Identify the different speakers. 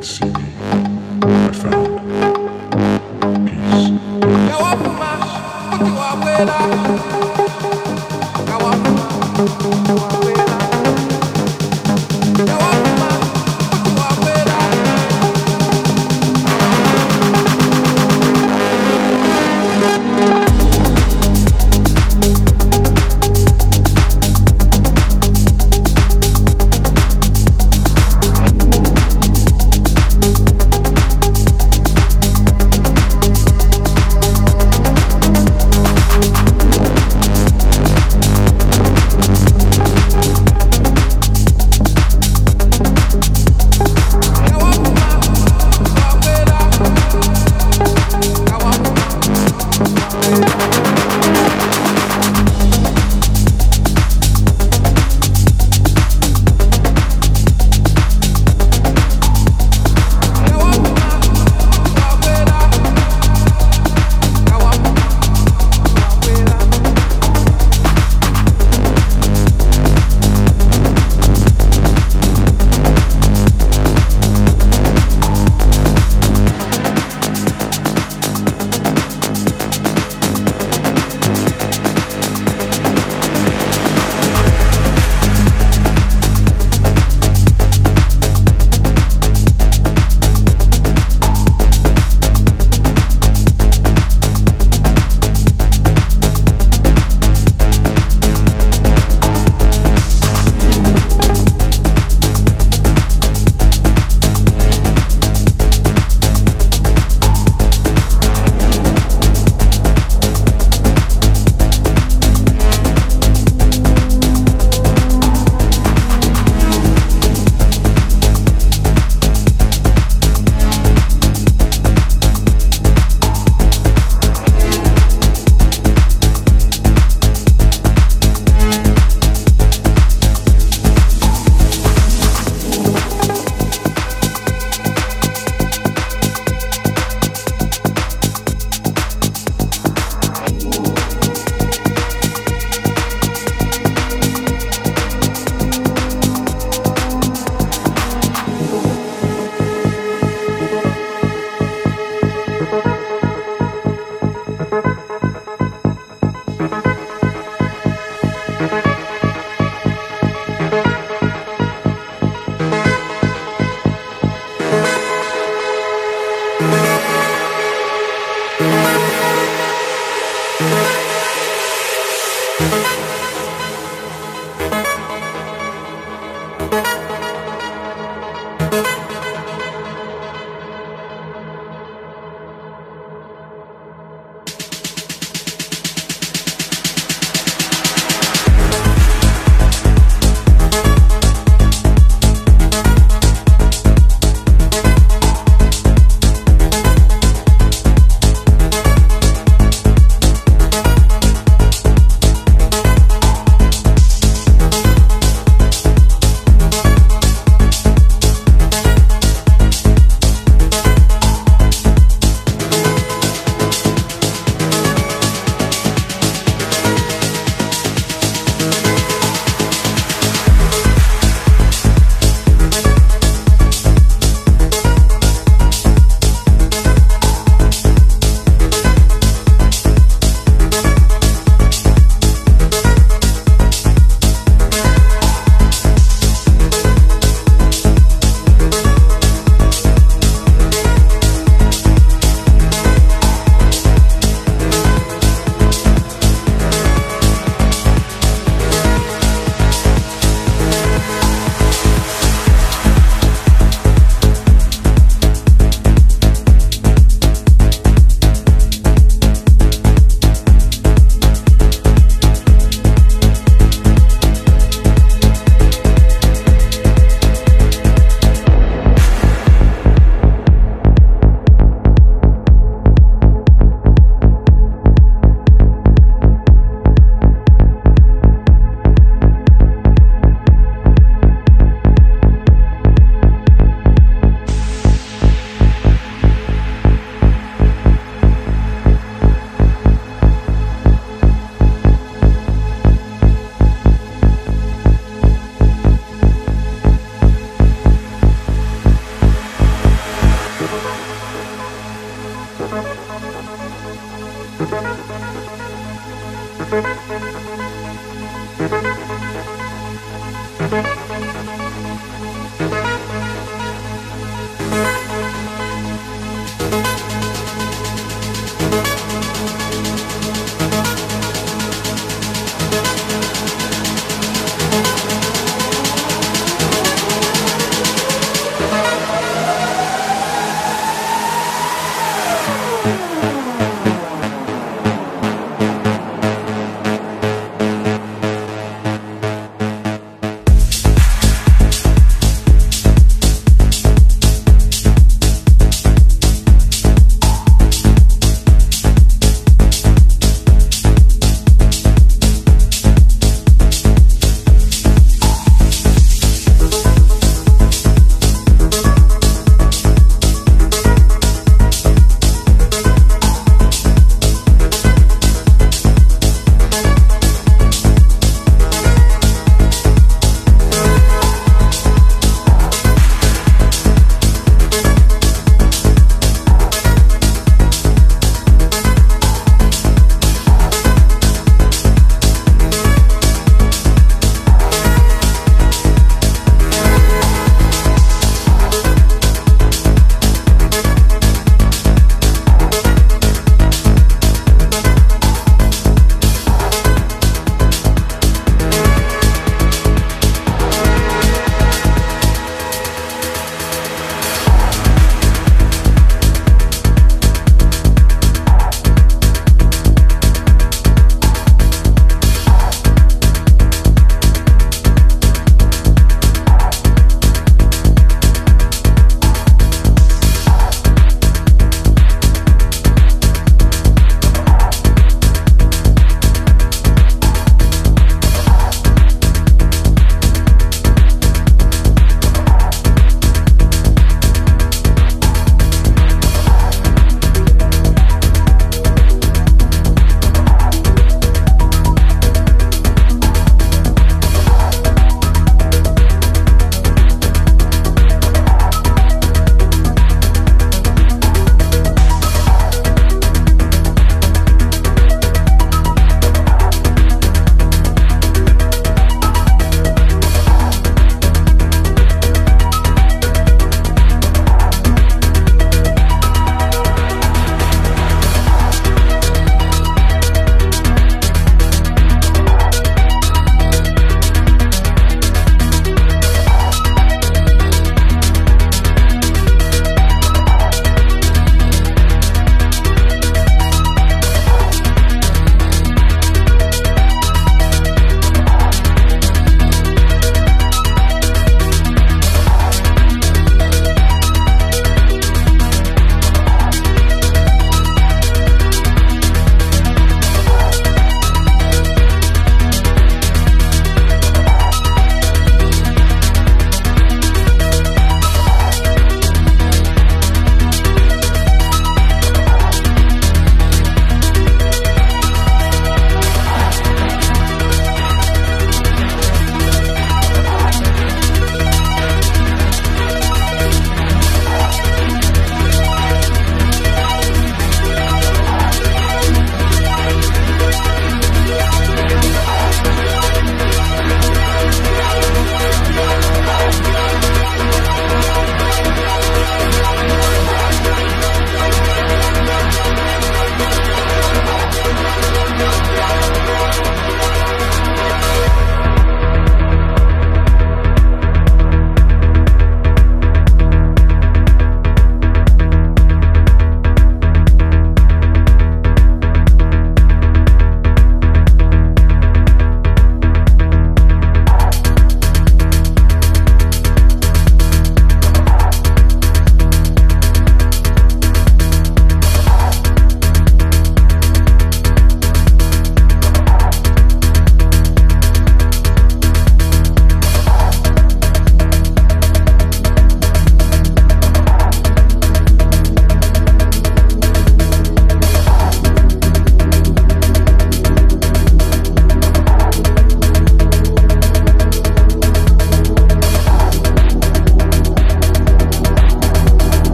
Speaker 1: could see me. I found peace.